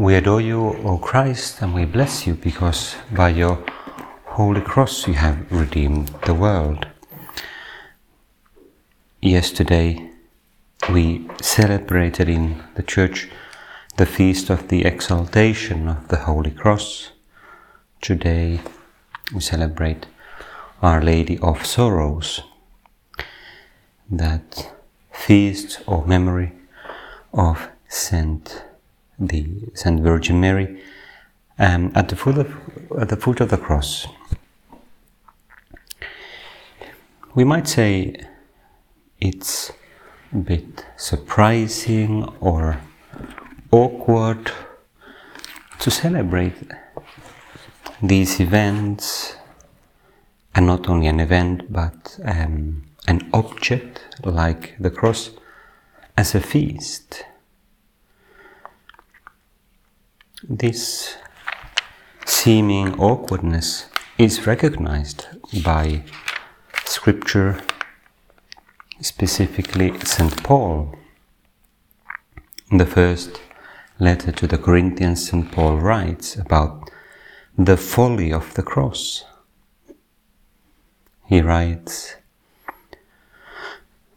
We adore you, O Christ, and we bless you because by your holy cross you have redeemed the world. Yesterday we celebrated in the church the feast of the exaltation of the Holy Cross. Today we celebrate Our Lady of Sorrows, that feast or memory of Saint the Saint Virgin Mary um, at the foot of at the foot of the cross. We might say it's a bit surprising or awkward to celebrate these events, and not only an event but um, an object like the cross as a feast. This seeming awkwardness is recognized by Scripture, specifically St. Paul. In the first letter to the Corinthians, St. Paul writes about the folly of the cross. He writes,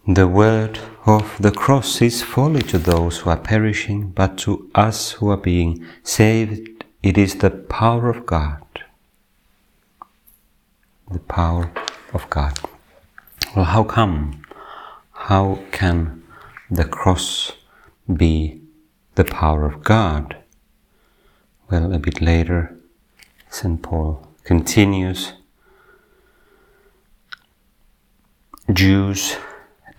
The word of the cross is folly to those who are perishing, but to us who are being saved, it is the power of God. The power of God. Well, how come? How can the cross be the power of God? Well, a bit later, St. Paul continues Jews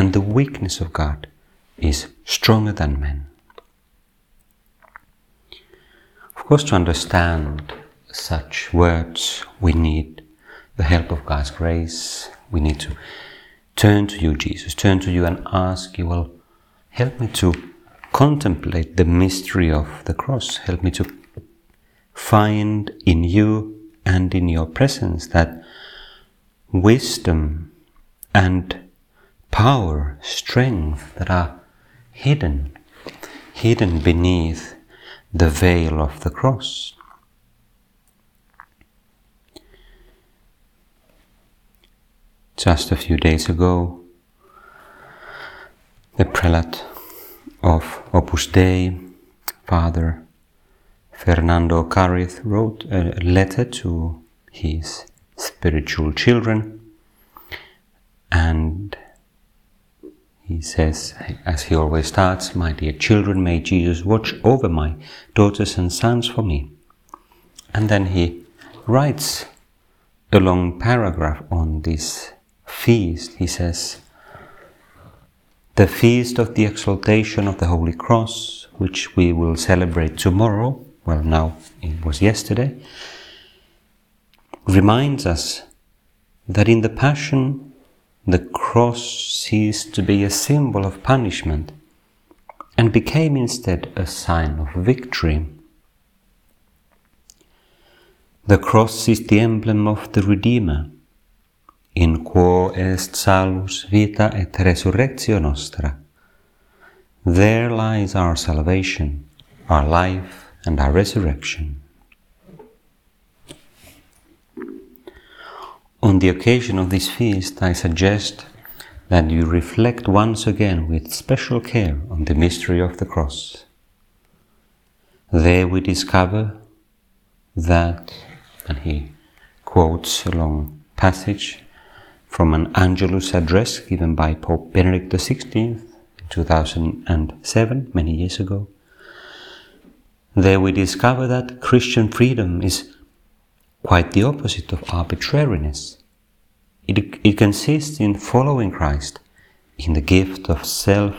and the weakness of God is stronger than men. Of course, to understand such words, we need the help of God's grace. We need to turn to you, Jesus, turn to you and ask you, well, help me to contemplate the mystery of the cross. Help me to find in you and in your presence that wisdom and power, strength that are hidden, hidden beneath the veil of the cross. Just a few days ago, the prelate of Opus Dei, Father Fernando Ocáriz, wrote a letter to his spiritual children, and he says, as he always starts, My dear children, may Jesus watch over my daughters and sons for me. And then he writes a long paragraph on this feast. He says, The feast of the exaltation of the Holy Cross, which we will celebrate tomorrow, well, now it was yesterday, reminds us that in the Passion, the cross ceased to be a symbol of punishment and became instead a sign of victory. The cross is the emblem of the Redeemer, in quo est salus vita et resurrectio nostra. There lies our salvation, our life, and our resurrection. On the occasion of this feast, I suggest that you reflect once again with special care on the mystery of the cross. There we discover that, and he quotes a long passage from an Angelus address given by Pope Benedict XVI in 2007, many years ago. There we discover that Christian freedom is quite the opposite of arbitrariness. It, it consists in following Christ in the gift of self,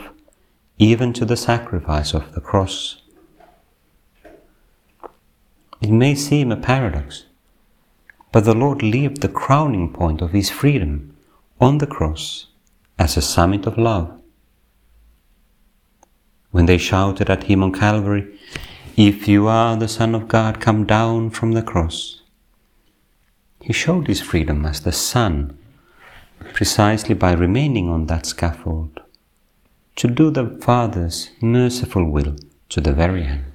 even to the sacrifice of the cross. It may seem a paradox, but the Lord lived the crowning point of his freedom on the cross as a summit of love. When they shouted at him on Calvary, If you are the Son of God, come down from the cross. He showed his freedom as the Son precisely by remaining on that scaffold to do the Father's merciful will to the very end.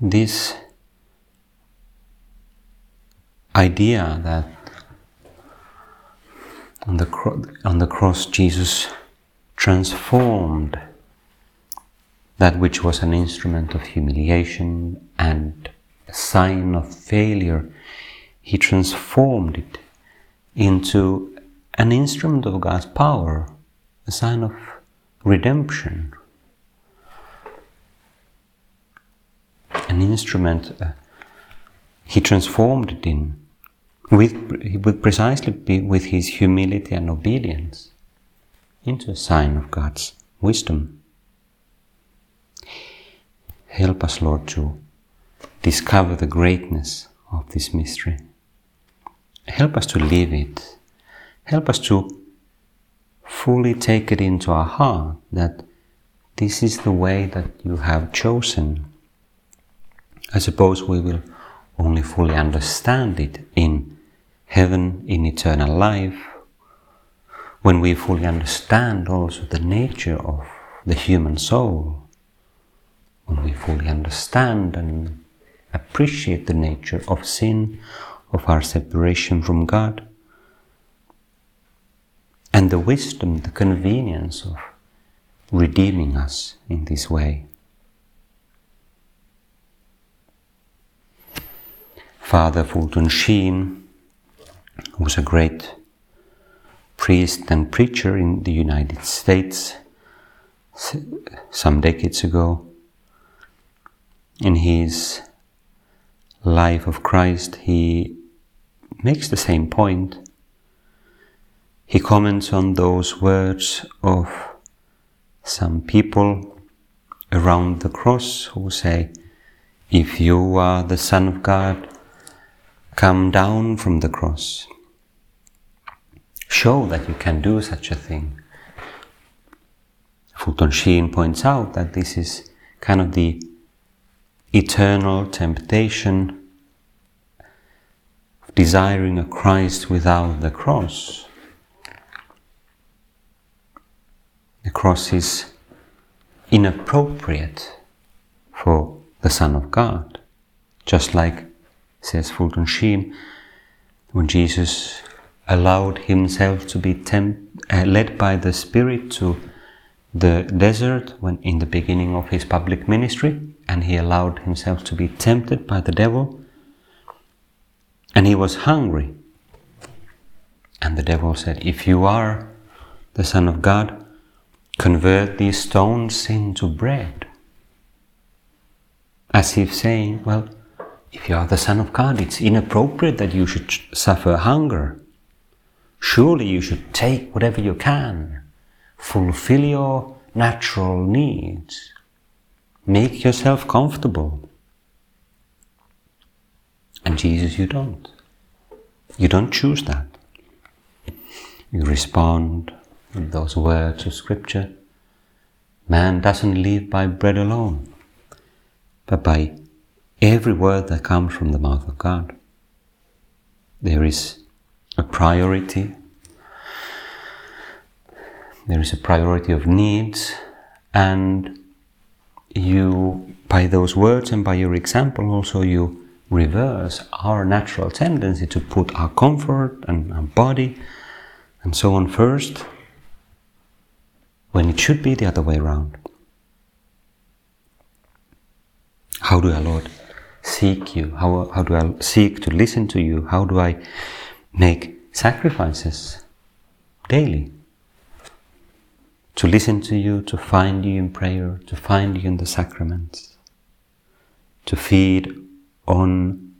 this idea that on the, cro- on the cross Jesus transformed that which was an instrument of humiliation and a sign of failure, he transformed it into an instrument of God's power, a sign of redemption, an instrument uh, he transformed it in with, with precisely with his humility and obedience into a sign of God's wisdom. Help us, Lord, to discover the greatness of this mystery. Help us to live it. Help us to fully take it into our heart that this is the way that you have chosen I suppose we will only fully understand it in heaven, in eternal life, when we fully understand also the nature of the human soul, we fully understand and appreciate the nature of sin, of our separation from God, and the wisdom, the convenience of redeeming us in this way. Father Fulton Sheen was a great priest and preacher in the United States some decades ago. In his life of Christ, he makes the same point. He comments on those words of some people around the cross who say, If you are the Son of God, come down from the cross. Show that you can do such a thing. Fulton Sheen points out that this is kind of the eternal temptation of desiring a Christ without the cross. The cross is inappropriate for the Son of God, just like says Fulton Sheen, when Jesus allowed himself to be uh, led by the Spirit to the desert when in the beginning of his public ministry, and he allowed himself to be tempted by the devil, and he was hungry. And the devil said, If you are the Son of God, convert these stones into bread. As if saying, Well, if you are the Son of God, it's inappropriate that you should suffer hunger. Surely you should take whatever you can, fulfill your natural needs, make yourself comfortable. And Jesus, you don't. You don't choose that. You respond with those words of Scripture Man doesn't live by bread alone, but by every word that comes from the mouth of God. There is a priority. There is a priority of needs, and you by those words and by your example, also you reverse our natural tendency to put our comfort and our body and so on first, when it should be the other way around. How do I, Lord, seek you? How, how do I seek to listen to you? How do I make sacrifices daily? To listen to you, to find you in prayer, to find you in the sacraments, to feed on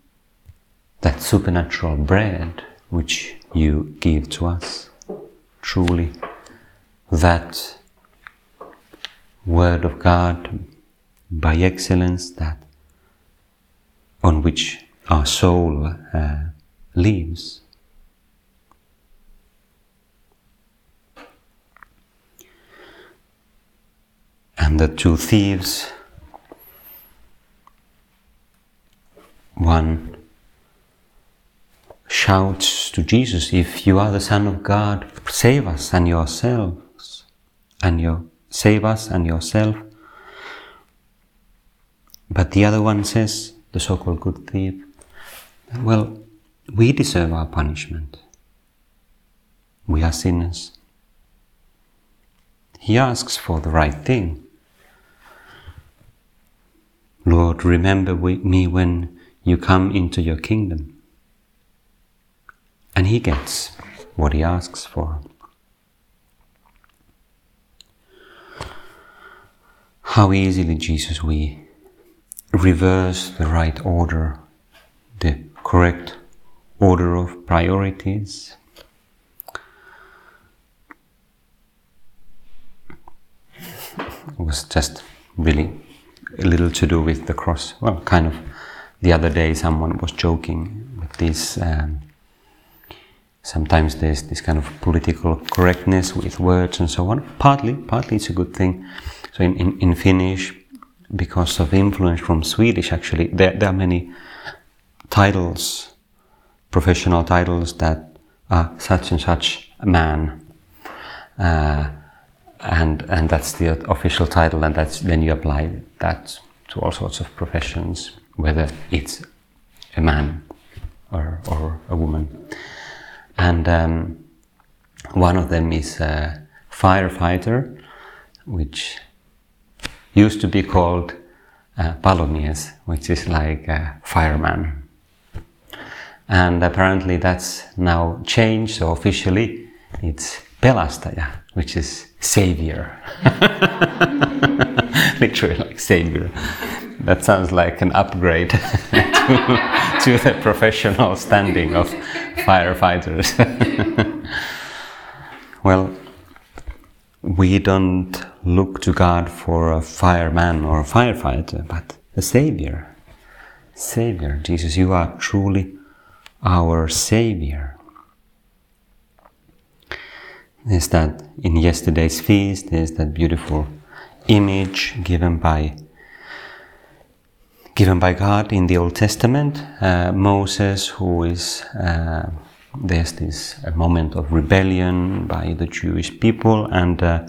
that supernatural bread which you give to us. Truly, that Word of God by excellence, that on which our soul uh, lives. And the two thieves, one shouts to Jesus, If you are the Son of God, save us and yourselves, and your save us and yourself. But the other one says, the so called good thief, well, we deserve our punishment. We are sinners. He asks for the right thing. Lord, remember me when you come into your kingdom. And he gets what he asks for. How easily, Jesus, we reverse the right order, the correct order of priorities. It was just really little to do with the cross. Well, kind of the other day, someone was joking with this. Um, sometimes there's this kind of political correctness with words and so on. Partly, partly it's a good thing. So in, in, in Finnish, because of influence from Swedish, actually, there, there are many titles, professional titles that are such and such a man. Uh, and and that's the official title, and that's then you apply that to all sorts of professions, whether it's a man or or a woman. And um, one of them is a firefighter, which used to be called uh, palomies, which is like a fireman. And apparently that's now changed, so officially it's pelastaja, which is savior. Literally like savior. That sounds like an upgrade to, to the professional standing of firefighters. well, we don't look to God for a fireman or a firefighter, but the Savior. Savior, Jesus, you are truly our Savior. There's that in yesterday's feast, there's that beautiful image given by given by God in the Old Testament. Uh, Moses, who is uh, there's this moment of rebellion by the Jewish people, and uh,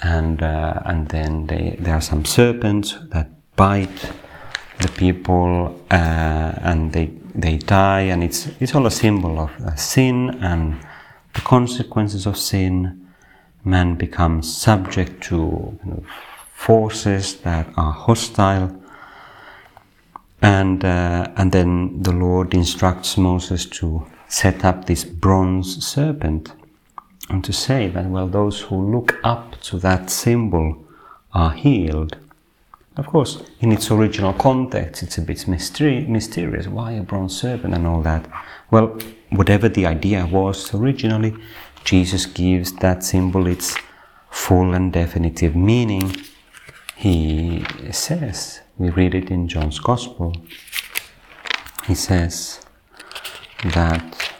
and uh, and then they, there are some serpents that bite the people, uh, and they they die, and it's it's all a symbol of uh, sin and the consequences of sin. Man becomes subject to you know, forces that are hostile and uh, and then the Lord instructs Moses to set up this bronze serpent and to say that, well, those who look up to that symbol are healed. Of course, in its original context, it's a bit mystery, mysterious. Why a bronze serpent and all that? Well, whatever the idea was originally, Jesus gives that symbol its full and definitive meaning. He says, we read it in John's Gospel, he says, that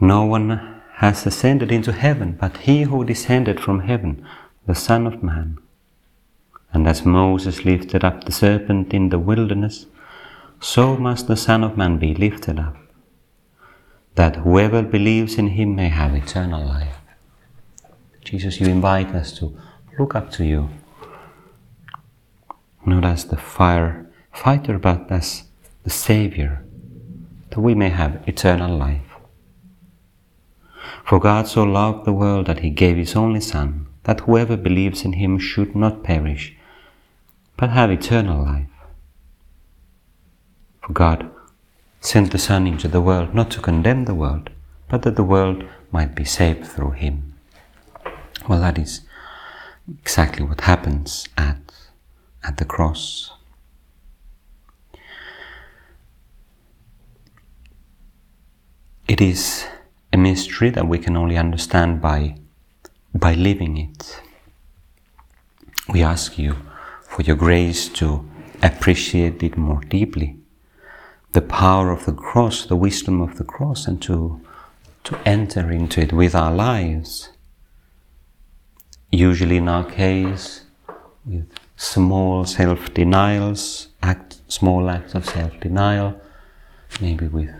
no one has ascended into heaven but he who descended from heaven, the Son of Man. And as Moses lifted up the serpent in the wilderness, so must the Son of Man be lifted up, that whoever believes in him may have eternal life. Jesus, you invite us to look up to you. Not as the fire fighter, but as the Savior, that we may have eternal life. For God so loved the world that he gave his only Son, that whoever believes in him should not perish, but have eternal life. For God sent the Son into the world not to condemn the world, but that the world might be saved through him. Well, that is exactly what happens at, at the cross. It is a mystery that we can only understand by, by living it. We ask you for your grace to appreciate it more deeply, the power of the cross, the wisdom of the cross, and to, to enter into it with our lives. Usually, in our case, with small self denials, act, small acts of self denial, maybe with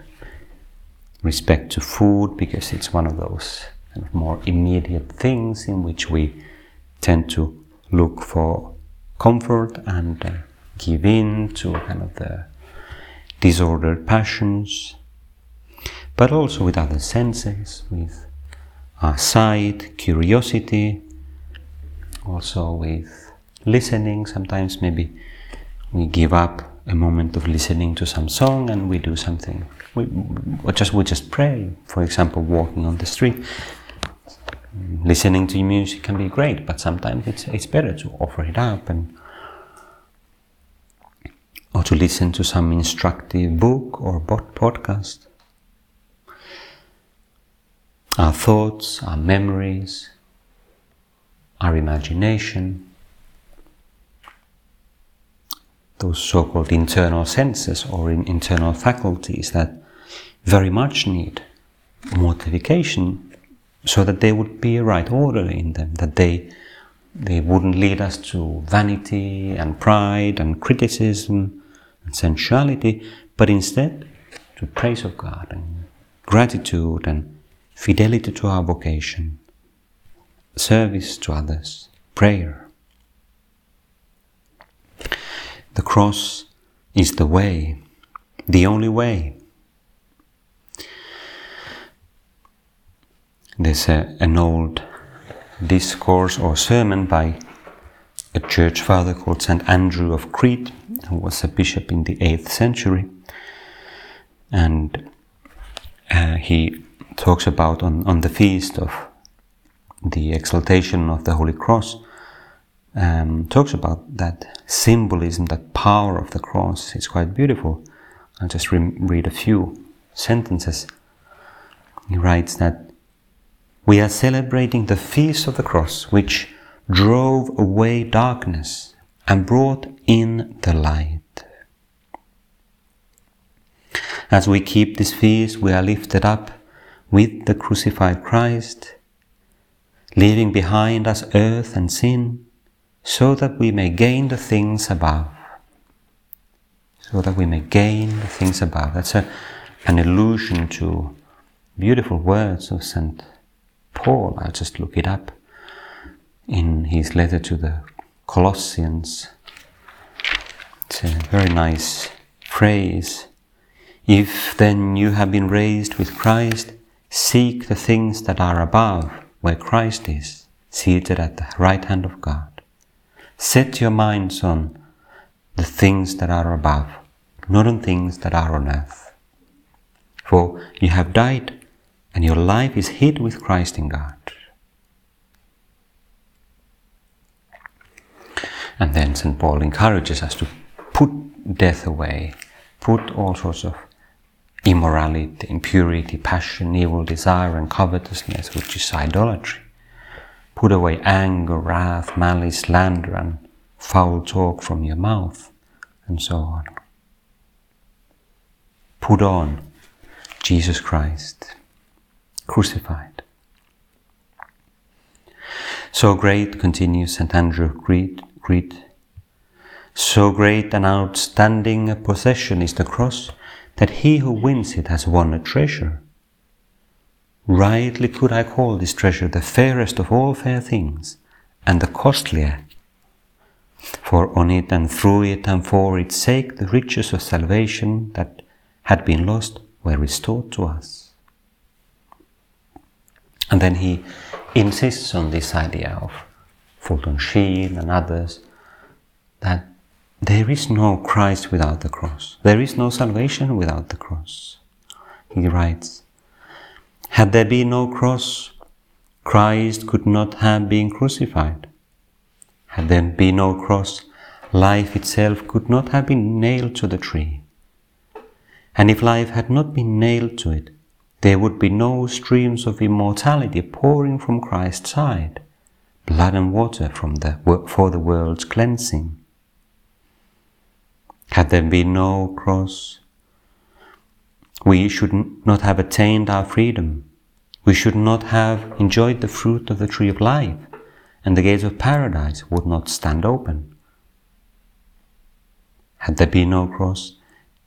respect to food, because it's one of those kind of more immediate things in which we tend to look for comfort and uh, give in to kind of the disordered passions, but also with other senses, with our sight, curiosity, also with listening. Sometimes maybe we give up a moment of listening to some song and we do something. We, or just we just pray. For example, walking on the street, listening to music can be great, but sometimes it's it's better to offer it up and or to listen to some instructive book or podcast. Our thoughts, our memories, our imagination, those so called internal senses or in internal faculties that very much need mortification so that there would be a right order in them, that they, they wouldn't lead us to vanity and pride and criticism and sensuality, but instead to praise of God and gratitude and fidelity to our vocation service to others, prayer. The cross is the way, the only way. There's a, an old discourse or sermon by a church father called St. Andrew of Crete, who was a bishop in the 8th century. And uh, he talks about on, on the feast of the exaltation of the Holy Cross, um, talks about that symbolism, that power of the cross. It's quite beautiful. I'll just re- read a few sentences. He writes that we are celebrating the feast of the cross, which drove away darkness and brought in the light. As we keep this feast, we are lifted up with the crucified Christ leaving behind us earth and sin, so that we may gain the things above. So that we may gain the things above. That's a, an allusion to beautiful words of St. Paul. I'll just look it up in his letter to the Colossians. It's a very nice phrase. If then you have been raised with Christ, seek the things that are above where Christ is, seated at the right hand of God. Set your minds on the things that are above, not on things that are on earth. For you have died, and your life is hid with Christ in God. And then St. Paul encourages us to put death away, put all sorts of immorality, impurity, passion, evil desire, and covetousness, which is idolatry. Put away anger, wrath, malice, slander, and foul talk from your mouth, and so on. Put on Jesus Christ, crucified. So great, continues St. Andrew Crete, So great and outstanding a possession is the cross that he who wins it has won a treasure. Rightly could I call this treasure the fairest of all fair things, and the costlier. For on it and through it and for its sake the riches of salvation that had been lost were restored to us. And then he insists on this idea of Fulton Sheen and others that there is no Christ without the cross. There is no salvation without the cross. He writes, Had there been no cross, Christ could not have been crucified. Had there been no cross, life itself could not have been nailed to the tree. And if life had not been nailed to it, there would be no streams of immortality pouring from Christ's side, blood and water from the, for the world's cleansing. Had there been no cross, we should not have attained our freedom. We should not have enjoyed the fruit of the tree of life, and the gates of paradise would not stand open. Had there been no cross,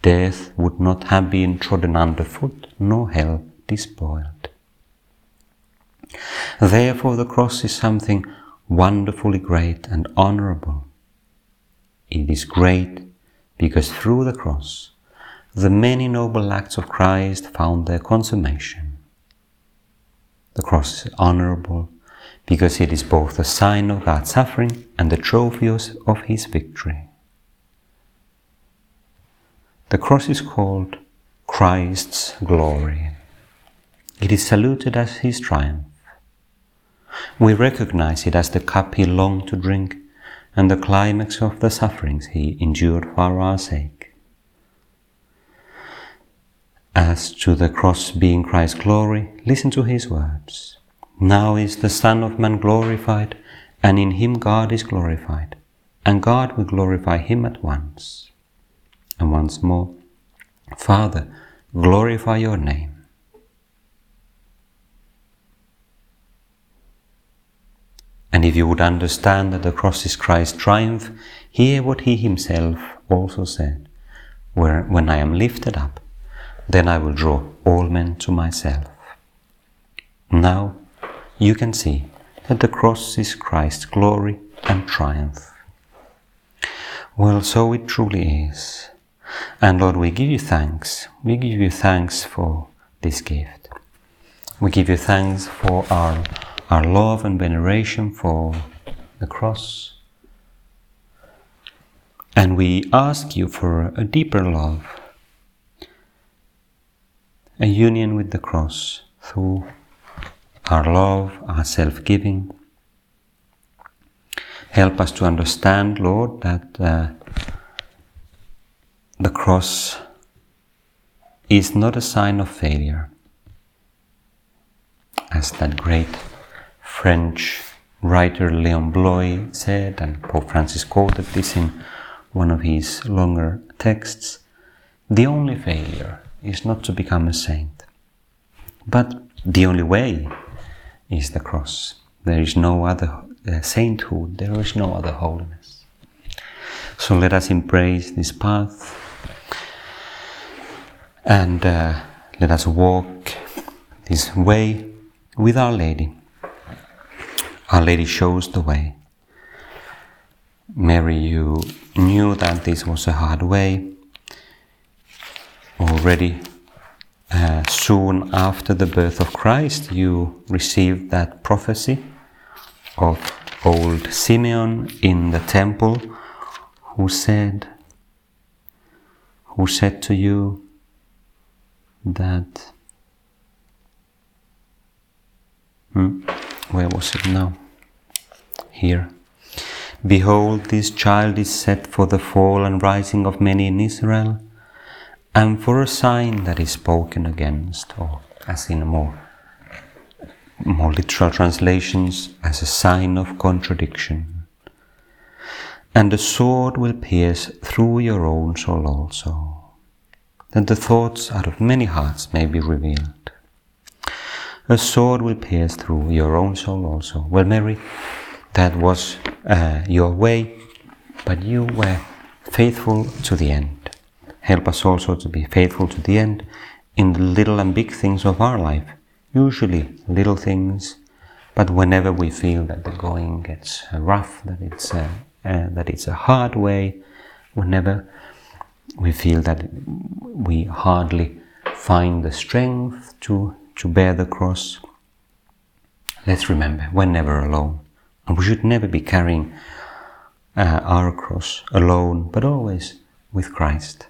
death would not have been trodden underfoot, nor hell despoiled. Therefore, the cross is something wonderfully great and honorable. It is great because through the cross, the many noble acts of Christ found their consummation. The cross is honorable because it is both a sign of God's suffering and the trophy of his victory. The cross is called Christ's glory. It is saluted as his triumph. We recognize it as the cup he longed to drink and the climax of the sufferings he endured for our sake. As to the cross being Christ's glory, listen to his words. Now is the Son of Man glorified, and in him God is glorified, and God will glorify him at once and once more, Father, glorify your name. And if you would understand that the cross is Christ's triumph, hear what he himself also said Where, When I am lifted up, then I will draw all men to myself. Now you can see that the cross is Christ's glory and triumph. Well, so it truly is. And Lord, we give you thanks. We give you thanks for this gift. We give you thanks for our, our love and veneration for the cross. And we ask you for a deeper love, a union with the cross through our love, our self giving. Help us to understand, Lord, that. Uh, the cross is not a sign of failure. As that great French writer Leon Bloy said, and Pope Francis quoted this in one of his longer texts, the only failure is not to become a saint. But the only way is the cross. There is no other uh, sainthood, there is no other holiness. So let us embrace this path and uh, let us walk this way with Our Lady. Our Lady shows the way. Mary, you knew that this was a hard way. Already uh, soon after the birth of Christ, you received that prophecy of old Simeon in the temple who said, who said to you, that hmm, where was it now? Here. Behold this child is set for the fall and rising of many in israel and for a sign that is spoken against or as in more more literal translations as a sign of contradiction. And the sword will pierce through your own soul also that the thoughts out of many hearts may be revealed. A sword will pierce through your own soul also. Well, Mary, that was uh, your way, but you were faithful to the end. Help us also to be faithful to the end in the little and big things of our life. Usually, little things But whenever we feel that the going gets rough, that it's a, uh, that it's a hard way, whenever we feel that we hardly find the strength to, to bear the cross, let's remember we're never alone. And we should never be carrying uh, our cross alone, but always with Christ,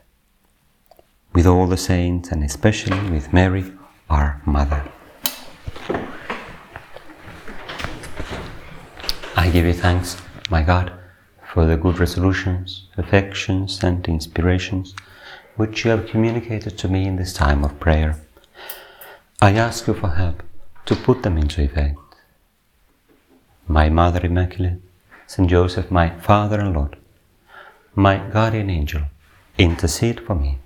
with all the saints, and especially with Mary, our Mother. I give you thanks, my God, for the good resolutions, affections, and inspirations which you have communicated to me in this time of prayer. I ask you for help to put them into effect. My Mother Immaculate, Saint Joseph, my Father and Lord, my guardian angel, intercede for me.